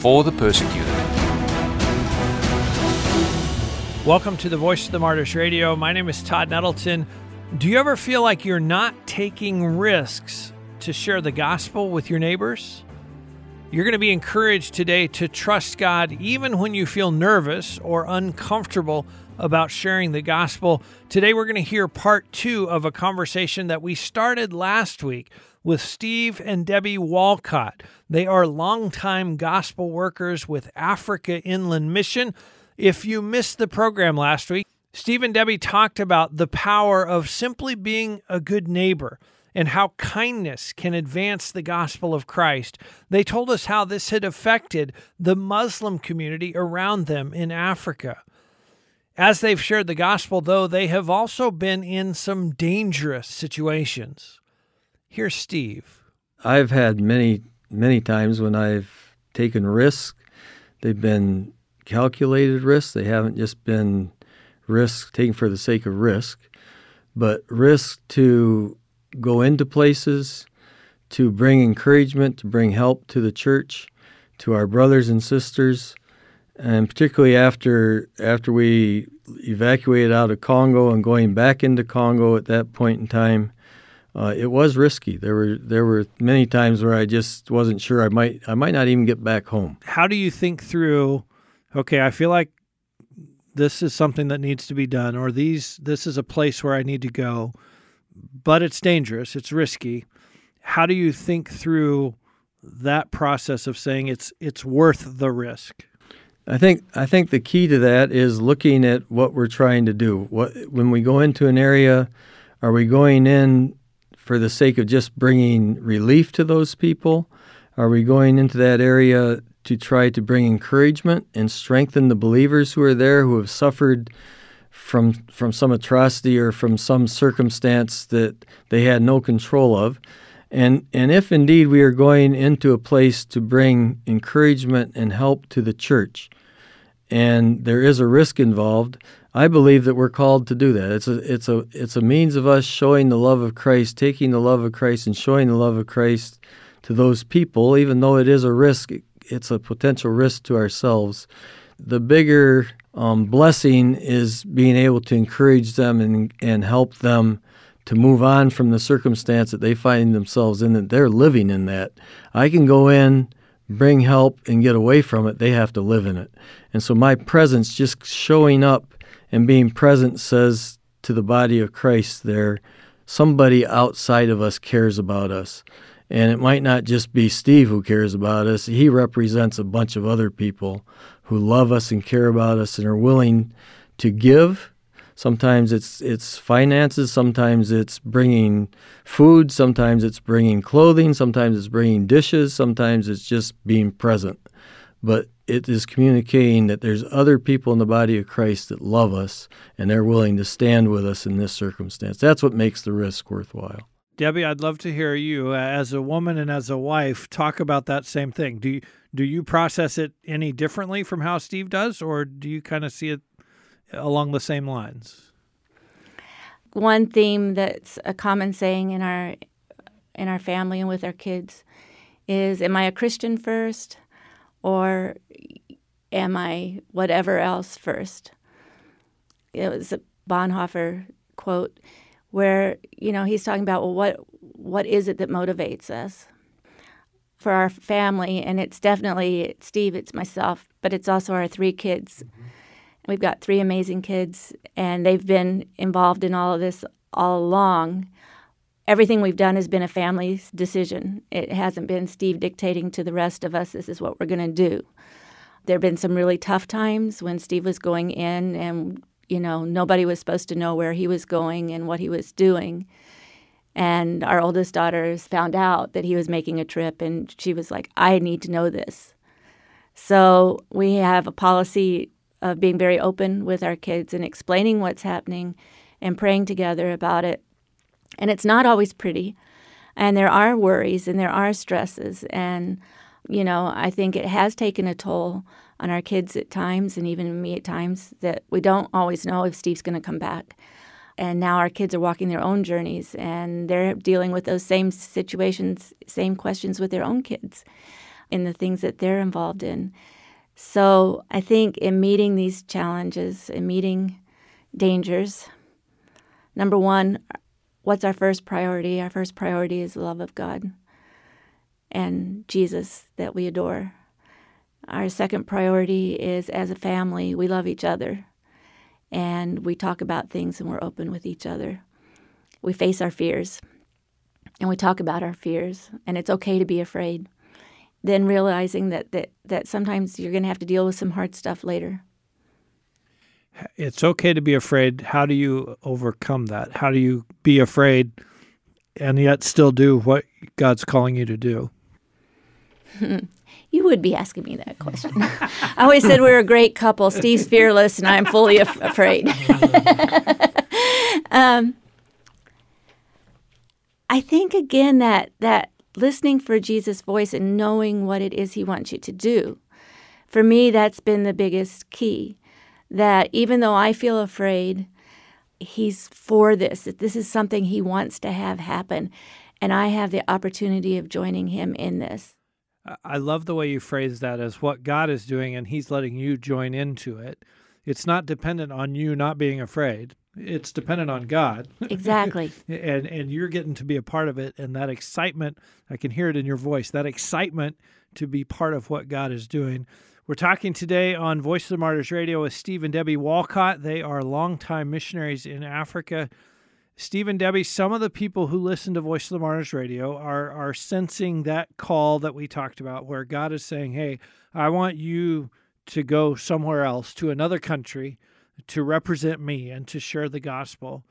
for the persecuted. Welcome to the Voice of the Martyrs Radio. My name is Todd Nettleton. Do you ever feel like you're not taking risks to share the gospel with your neighbors? You're going to be encouraged today to trust God even when you feel nervous or uncomfortable about sharing the gospel. Today, we're going to hear part two of a conversation that we started last week with Steve and Debbie Walcott. They are longtime gospel workers with Africa Inland Mission. If you missed the program last week, Steve and Debbie talked about the power of simply being a good neighbor and how kindness can advance the gospel of Christ. They told us how this had affected the Muslim community around them in Africa. As they've shared the gospel, though, they have also been in some dangerous situations. Here's Steve. I've had many, many times when I've taken risks. They've been calculated risks. They haven't just been risks taken for the sake of risk, but risk to go into places, to bring encouragement, to bring help to the church, to our brothers and sisters, and particularly after after we evacuated out of Congo and going back into Congo at that point in time, uh, it was risky. There were there were many times where I just wasn't sure I might I might not even get back home. How do you think through? Okay, I feel like this is something that needs to be done, or these this is a place where I need to go but it's dangerous, it's risky. How do you think through that process of saying it's it's worth the risk? I think I think the key to that is looking at what we're trying to do. What when we go into an area, are we going in for the sake of just bringing relief to those people? Are we going into that area to try to bring encouragement and strengthen the believers who are there who have suffered from from some atrocity or from some circumstance that they had no control of. And and if indeed we are going into a place to bring encouragement and help to the church, and there is a risk involved, I believe that we're called to do that. It's a it's a it's a means of us showing the love of Christ, taking the love of Christ and showing the love of Christ to those people, even though it is a risk, it's a potential risk to ourselves. The bigger um, blessing is being able to encourage them and, and help them to move on from the circumstance that they find themselves in, that they're living in that. I can go in, bring help, and get away from it. They have to live in it. And so my presence, just showing up and being present, says to the body of Christ there, somebody outside of us cares about us. And it might not just be Steve who cares about us, he represents a bunch of other people who love us and care about us and are willing to give. Sometimes it's it's finances, sometimes it's bringing food, sometimes it's bringing clothing, sometimes it's bringing dishes, sometimes it's just being present. But it is communicating that there's other people in the body of Christ that love us and they're willing to stand with us in this circumstance. That's what makes the risk worthwhile. Debbie, I'd love to hear you uh, as a woman and as a wife talk about that same thing. Do you, do you process it any differently from how Steve does, or do you kind of see it along the same lines? One theme that's a common saying in our in our family and with our kids is, "Am I a Christian first, or am I whatever else first? It was a Bonhoeffer quote where you know he's talking about well what what is it that motivates us for our family and it's definitely it's steve it's myself but it's also our three kids mm-hmm. we've got three amazing kids and they've been involved in all of this all along everything we've done has been a family decision it hasn't been steve dictating to the rest of us this is what we're going to do there have been some really tough times when steve was going in and you know, nobody was supposed to know where he was going and what he was doing. And our oldest daughter found out that he was making a trip, and she was like, I need to know this. So we have a policy of being very open with our kids and explaining what's happening and praying together about it. And it's not always pretty. And there are worries and there are stresses. And, you know, I think it has taken a toll on our kids at times and even me at times that we don't always know if Steve's going to come back. And now our kids are walking their own journeys and they're dealing with those same situations, same questions with their own kids in the things that they're involved in. So I think in meeting these challenges and meeting dangers, number one, what's our first priority? Our first priority is the love of God and Jesus that we adore. Our second priority is as a family, we love each other and we talk about things and we're open with each other. We face our fears and we talk about our fears, and it's okay to be afraid then realizing that that, that sometimes you're going to have to deal with some hard stuff later. It's okay to be afraid. How do you overcome that? How do you be afraid and yet still do what God's calling you to do? You would be asking me that question. I always said we are a great couple. Steve's fearless, and I'm fully af- afraid. um, I think again that that listening for Jesus' voice and knowing what it is he wants you to do. For me, that's been the biggest key. That even though I feel afraid, he's for this, that this is something he wants to have happen. And I have the opportunity of joining him in this. I love the way you phrase that as what God is doing and he's letting you join into it. It's not dependent on you not being afraid it's dependent on God. Exactly. and and you're getting to be a part of it and that excitement, I can hear it in your voice. That excitement to be part of what God is doing. We're talking today on Voice of the Martyrs Radio with Steve and Debbie Walcott. They are longtime missionaries in Africa. Steve and Debbie, some of the people who listen to Voice of the Martyrs Radio are are sensing that call that we talked about where God is saying, "Hey, I want you to go somewhere else to another country." to represent me and to share the gospel.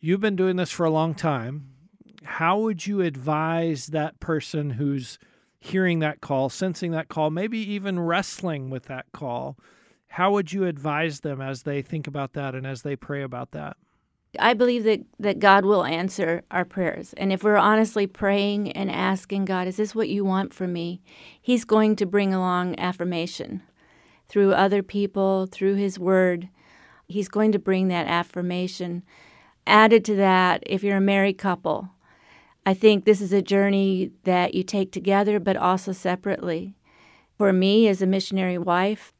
You've been doing this for a long time. How would you advise that person who's hearing that call, sensing that call, maybe even wrestling with that call? How would you advise them as they think about that and as they pray about that? I believe that, that God will answer our prayers. And if we're honestly praying and asking God, is this what you want from me? He's going to bring along affirmation through other people, through His Word. He's going to bring that affirmation. Added to that, if you're a married couple, I think this is a journey that you take together but also separately. For me, as a missionary wife,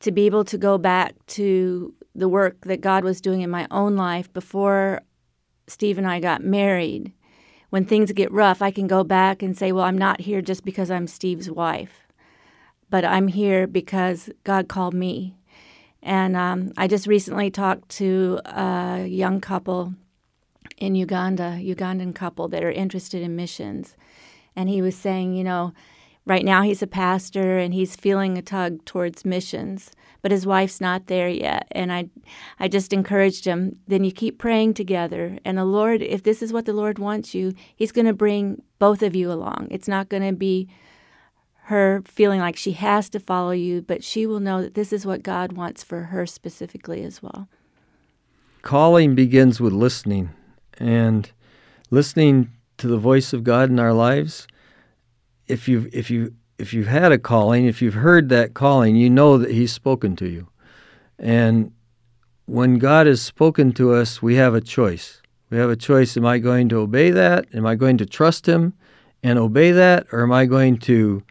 to be able to go back to the work that God was doing in my own life before Steve and I got married, when things get rough, I can go back and say, Well, I'm not here just because I'm Steve's wife but I'm here because God called me. And um, I just recently talked to a young couple in Uganda, Ugandan couple that are interested in missions. And he was saying, you know, right now he's a pastor and he's feeling a tug towards missions, but his wife's not there yet. And I, I just encouraged him, then you keep praying together. And the Lord, if this is what the Lord wants you, he's going to bring both of you along. It's not going to be her feeling like she has to follow you, but she will know that this is what God wants for her specifically as well. Calling begins with listening, and listening to the voice of God in our lives. If you if you if you've had a calling, if you've heard that calling, you know that He's spoken to you. And when God has spoken to us, we have a choice. We have a choice. Am I going to obey that? Am I going to trust Him and obey that? Or am I going to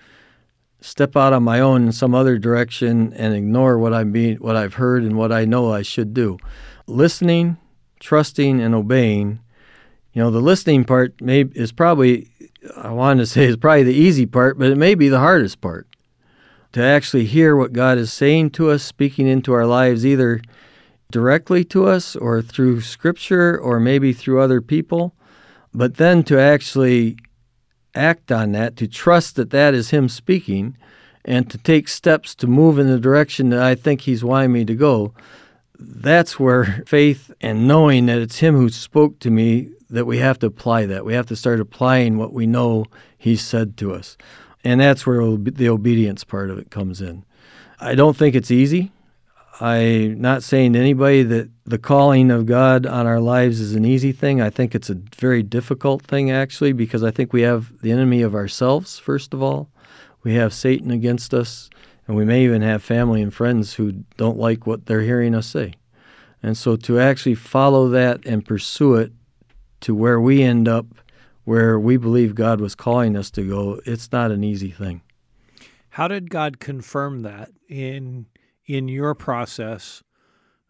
step out on my own in some other direction and ignore what I'm being what I've heard and what I know I should do. Listening, trusting and obeying. You know, the listening part may is probably I wanted to say is probably the easy part, but it may be the hardest part. To actually hear what God is saying to us, speaking into our lives either directly to us or through scripture or maybe through other people, but then to actually act on that, to trust that that is Him speaking, and to take steps to move in the direction that I think He's wanting me to go, that's where faith and knowing that it's Him who spoke to me, that we have to apply that. We have to start applying what we know He's said to us. And that's where the obedience part of it comes in. I don't think it's easy. I'm not saying to anybody that the calling of God on our lives is an easy thing. I think it's a very difficult thing, actually, because I think we have the enemy of ourselves, first of all. We have Satan against us, and we may even have family and friends who don't like what they're hearing us say. And so to actually follow that and pursue it to where we end up, where we believe God was calling us to go, it's not an easy thing. How did God confirm that in in your process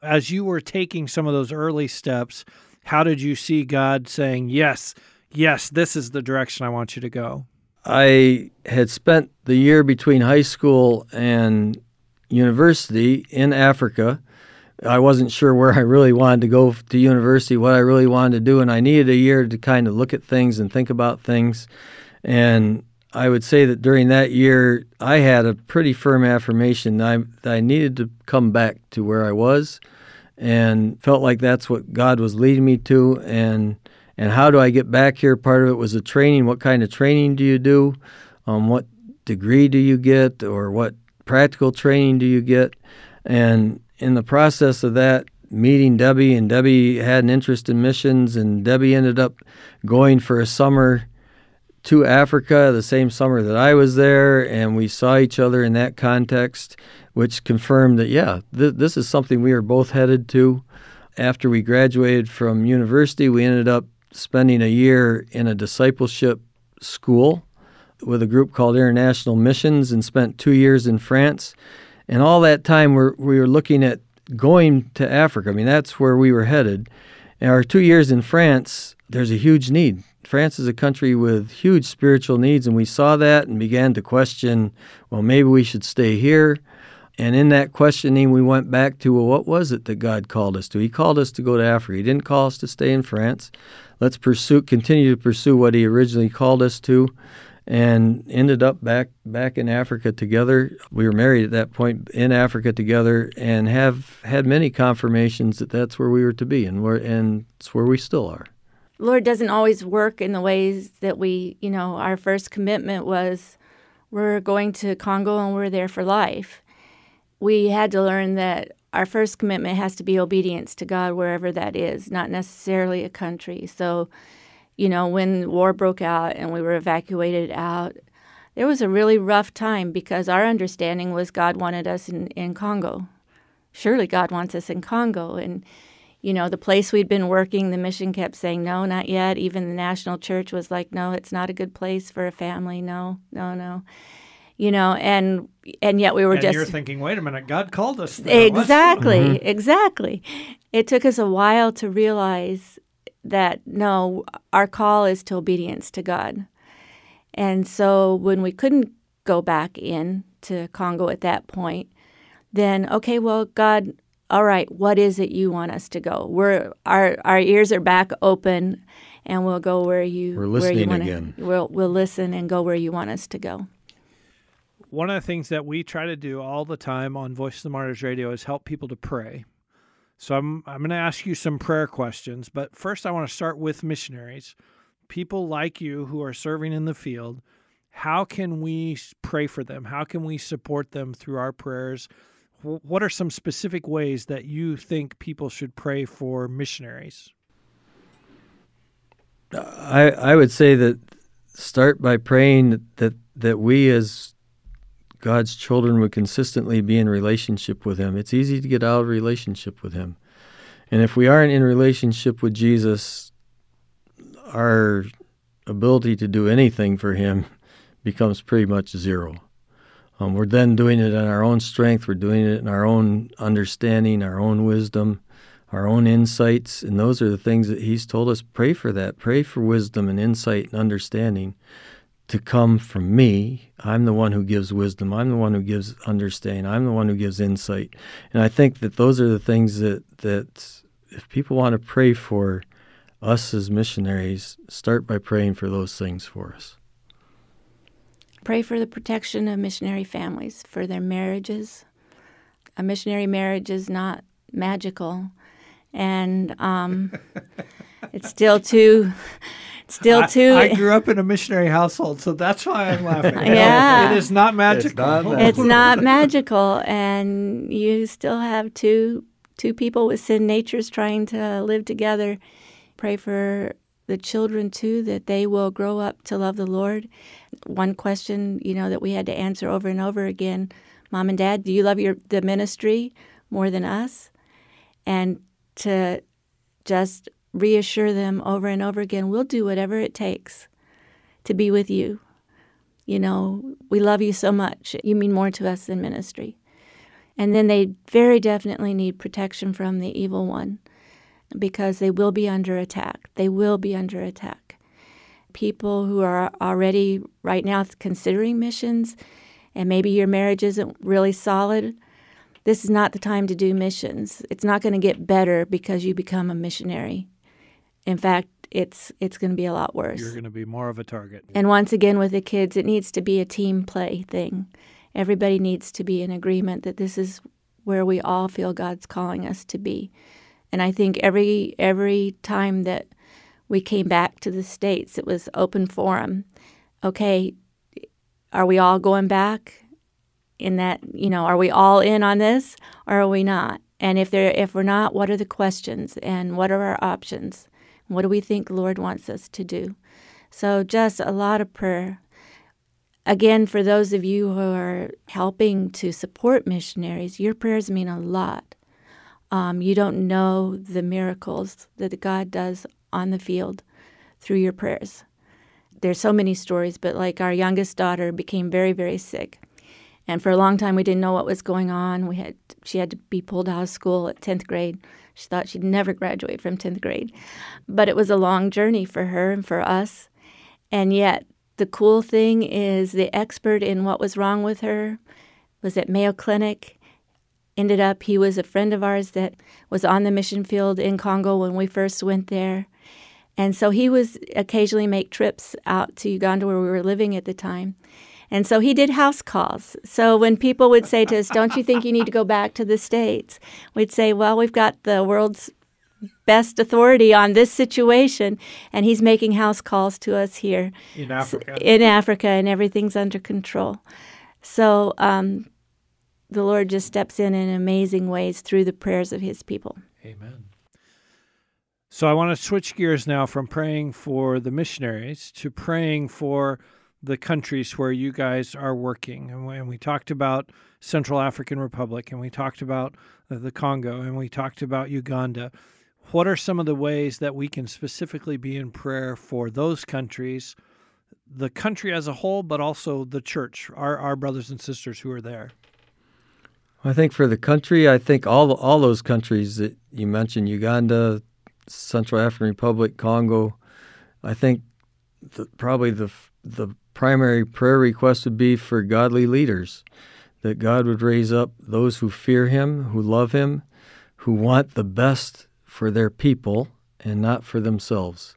as you were taking some of those early steps? How did you see God saying, "Yes, yes, this is the direction I want you to go"? I had spent the year between high school and university in Africa. I wasn't sure where I really wanted to go to university, what I really wanted to do, and I needed a year to kind of look at things and think about things. And I would say that during that year, I had a pretty firm affirmation that I, that I needed to come back to where I was, and felt like that's what God was leading me to. And and how do I get back here? Part of it was the training. What kind of training do you do? Um, what degree do you get, or what practical training do you get? And in the process of that, meeting Debbie, and Debbie had an interest in missions, and Debbie ended up going for a summer to Africa the same summer that I was there, and we saw each other in that context, which confirmed that, yeah, th- this is something we are both headed to. After we graduated from university, we ended up spending a year in a discipleship school with a group called International Missions and spent two years in France. And all that time, we're, we were looking at going to Africa. I mean, that's where we were headed. And our two years in France, there's a huge need. France is a country with huge spiritual needs, and we saw that and began to question well, maybe we should stay here. And in that questioning, we went back to well, what was it that God called us to? He called us to go to Africa. He didn't call us to stay in France. Let's pursue, continue to pursue what He originally called us to, and ended up back back in Africa together. We were married at that point in Africa together, and have had many confirmations that that's where we were to be, and where and it's where we still are. Lord doesn't always work in the ways that we, you know, our first commitment was we're going to Congo and we're there for life. We had to learn that our first commitment has to be obedience to God wherever that is, not necessarily a country. So, you know, when war broke out and we were evacuated out, there was a really rough time because our understanding was God wanted us in, in Congo. Surely God wants us in Congo. And you know, the place we'd been working, the mission kept saying, no, not yet. Even the national church was like, no, it's not a good place for a family. No, no, no. You know, and and yet we were and just. You're thinking, wait a minute, God called us. There. Exactly, mm-hmm. exactly. It took us a while to realize that no, our call is to obedience to God. And so when we couldn't go back in to Congo at that point, then okay, well, God, all right, what is it you want us to go? We're our our ears are back open, and we'll go where you We're listening where you wanna, again. We'll we'll listen and go where you want us to go. One of the things that we try to do all the time on Voice of the Martyrs Radio is help people to pray. So I'm I'm going to ask you some prayer questions, but first I want to start with missionaries, people like you who are serving in the field. How can we pray for them? How can we support them through our prayers? what are some specific ways that you think people should pray for missionaries? I I would say that start by praying that that we as God's children would consistently be in relationship with him. It's easy to get out of relationship with him. And if we aren't in relationship with Jesus, our ability to do anything for him becomes pretty much zero. Um, we're then doing it in our own strength. We're doing it in our own understanding, our own wisdom, our own insights. And those are the things that He's told us pray for that. Pray for wisdom and insight and understanding to come from me. I'm the one who gives wisdom. I'm the one who gives understanding. I'm the one who gives insight. And I think that those are the things that, that if people want to pray for us as missionaries, start by praying for those things for us. Pray for the protection of missionary families, for their marriages. A missionary marriage is not magical. And um, it's still too still I- too I, grew up in a missionary household, so that's why I'm laughing. Yeah. It is not magical. not magical. it's not magical and you still have two two people with sin natures trying to live together pray for the children too that they will grow up to love the lord one question you know that we had to answer over and over again mom and dad do you love your the ministry more than us and to just reassure them over and over again we'll do whatever it takes to be with you you know, we love you so much. You mean more to us than ministry. And then they very definitely need protection from the evil one because they will be under attack. They will be under attack. People who are already right now considering missions, and maybe your marriage isn't really solid, this is not the time to do missions. It's not going to get better because you become a missionary. In fact, it's it's going to be a lot worse. You're going to be more of a target. And once again, with the kids, it needs to be a team play thing. Everybody needs to be in agreement that this is where we all feel God's calling us to be. And I think every every time that we came back to the states, it was open forum. Okay, are we all going back? In that, you know, are we all in on this, or are we not? And if they're if we're not, what are the questions and what are our options? What do we think Lord wants us to do? So, just a lot of prayer. Again, for those of you who are helping to support missionaries, your prayers mean a lot. Um, you don't know the miracles that God does on the field through your prayers. There's so many stories, but like our youngest daughter became very, very sick. And for a long time, we didn't know what was going on. We had she had to be pulled out of school at 10th grade. She thought she'd never graduate from 10th grade. But it was a long journey for her and for us. And yet, the cool thing is the expert in what was wrong with her was at Mayo Clinic. Ended up, he was a friend of ours that was on the mission field in Congo when we first went there. And so he was occasionally make trips out to Uganda where we were living at the time. And so he did house calls. So when people would say to us, Don't you think you need to go back to the States? We'd say, Well, we've got the world's best authority on this situation, and he's making house calls to us here In Africa. in Africa, and everything's under control. So um, the Lord just steps in in amazing ways through the prayers of his people. Amen. So I want to switch gears now from praying for the missionaries to praying for the countries where you guys are working. And we, and we talked about Central African Republic, and we talked about uh, the Congo, and we talked about Uganda. What are some of the ways that we can specifically be in prayer for those countries, the country as a whole, but also the church, our, our brothers and sisters who are there? I think for the country, I think all all those countries that you mentioned, Uganda, Central African Republic, Congo, I think the, probably the the primary prayer request would be for godly leaders, that God would raise up those who fear Him, who love Him, who want the best for their people and not for themselves.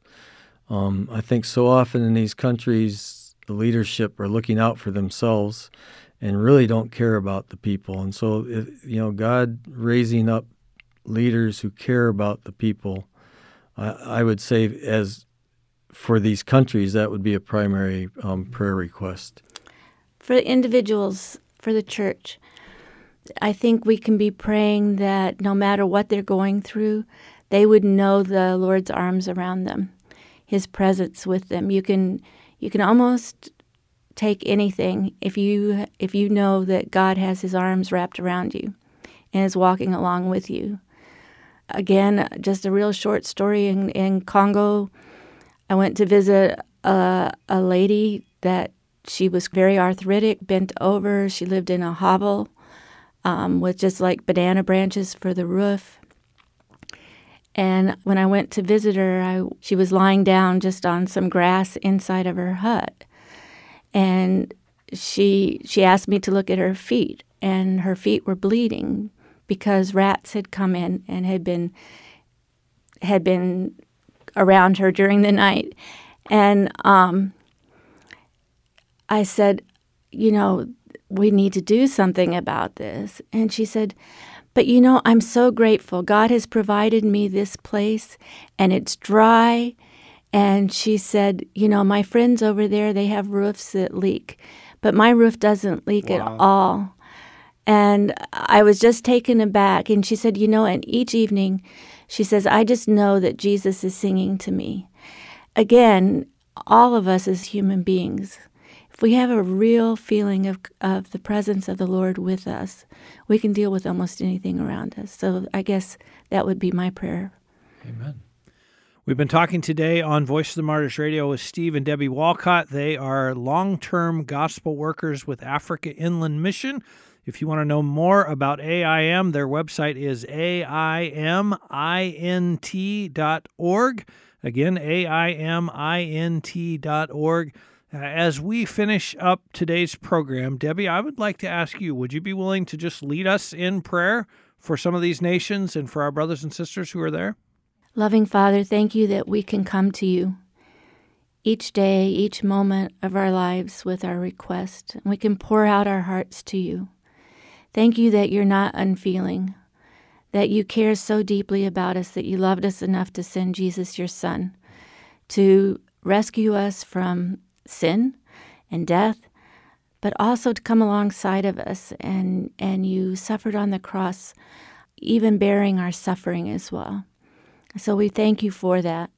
Um, I think so often in these countries, the leadership are looking out for themselves and really don't care about the people. And so, you know, God raising up leaders who care about the people, I, I would say, as for these countries, that would be a primary um, prayer request. For individuals, for the church, I think we can be praying that no matter what they're going through, they would know the Lord's arms around them, His presence with them. You can, you can almost take anything if you if you know that God has His arms wrapped around you and is walking along with you. Again, just a real short story in, in Congo. I went to visit a, a lady that she was very arthritic, bent over. She lived in a hovel um, with just like banana branches for the roof. And when I went to visit her, I, she was lying down just on some grass inside of her hut. And she she asked me to look at her feet, and her feet were bleeding because rats had come in and had been had been around her during the night. And um, I said, you know, we need to do something about this. And she said, But you know, I'm so grateful. God has provided me this place and it's dry. And she said, You know, my friends over there, they have roofs that leak, but my roof doesn't leak wow. at all. And I was just taken aback. And she said, You know, and each evening, she says, I just know that Jesus is singing to me. Again, all of us as human beings, if we have a real feeling of, of the presence of the Lord with us, we can deal with almost anything around us. So I guess that would be my prayer. Amen. We've been talking today on Voice of the Martyrs Radio with Steve and Debbie Walcott. They are long term gospel workers with Africa Inland Mission. If you want to know more about AIM, their website is aimint.org. Again, aimint.org. Uh, as we finish up today's program, Debbie, I would like to ask you would you be willing to just lead us in prayer for some of these nations and for our brothers and sisters who are there? Loving Father, thank you that we can come to you each day, each moment of our lives with our request, we can pour out our hearts to you. Thank you that you're not unfeeling, that you care so deeply about us, that you loved us enough to send Jesus, your Son, to rescue us from sin and death, but also to come alongside of us. And, and you suffered on the cross, even bearing our suffering as well. So we thank you for that.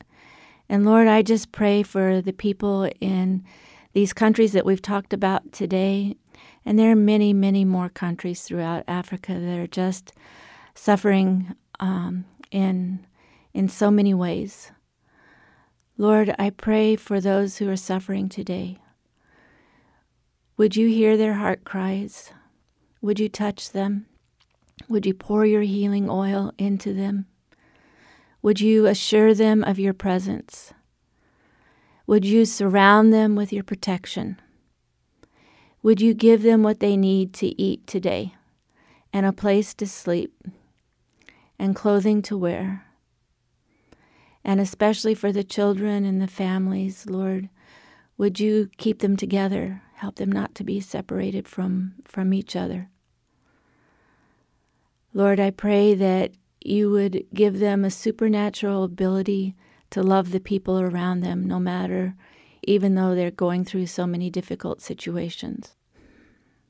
And Lord, I just pray for the people in these countries that we've talked about today and there are many, many more countries throughout Africa that are just suffering um, in, in so many ways. Lord, I pray for those who are suffering today. Would you hear their heart cries? Would you touch them? Would you pour your healing oil into them? Would you assure them of your presence? Would you surround them with your protection? Would you give them what they need to eat today, and a place to sleep, and clothing to wear? And especially for the children and the families, Lord, would you keep them together, help them not to be separated from, from each other? Lord, I pray that you would give them a supernatural ability to love the people around them, no matter even though they're going through so many difficult situations.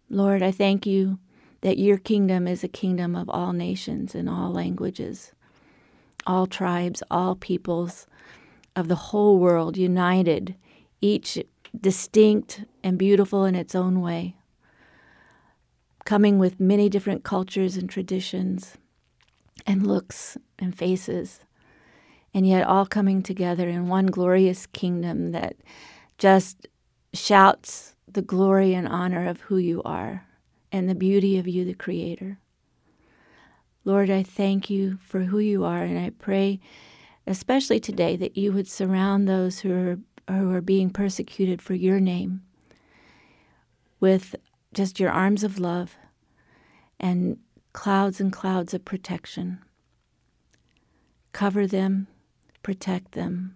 Lord, I thank you that your kingdom is a kingdom of all nations and all languages, all tribes, all peoples of the whole world united, each distinct and beautiful in its own way, coming with many different cultures and traditions and looks and faces and yet all coming together in one glorious kingdom that just shouts the glory and honor of who you are and the beauty of you, the Creator. Lord, I thank you for who you are, and I pray, especially today, that you would surround those who are, who are being persecuted for your name with just your arms of love and clouds and clouds of protection. Cover them protect them,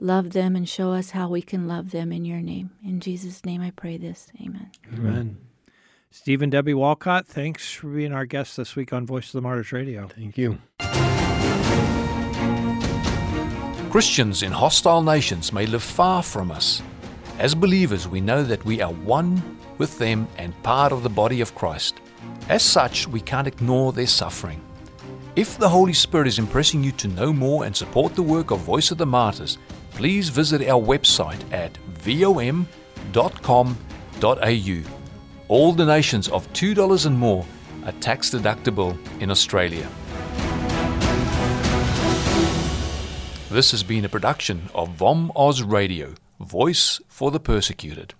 love them, and show us how we can love them in your name. In Jesus' name I pray this. Amen. Amen. Steve and Debbie Walcott, thanks for being our guest this week on Voice of the Martyrs Radio. Thank you. Christians in hostile nations may live far from us. As believers, we know that we are one with them and part of the body of Christ. As such, we can't ignore their suffering. If the Holy Spirit is impressing you to know more and support the work of Voice of the Martyrs, please visit our website at vom.com.au. All donations of $2 and more are tax deductible in Australia. This has been a production of VOM Oz Radio, Voice for the Persecuted.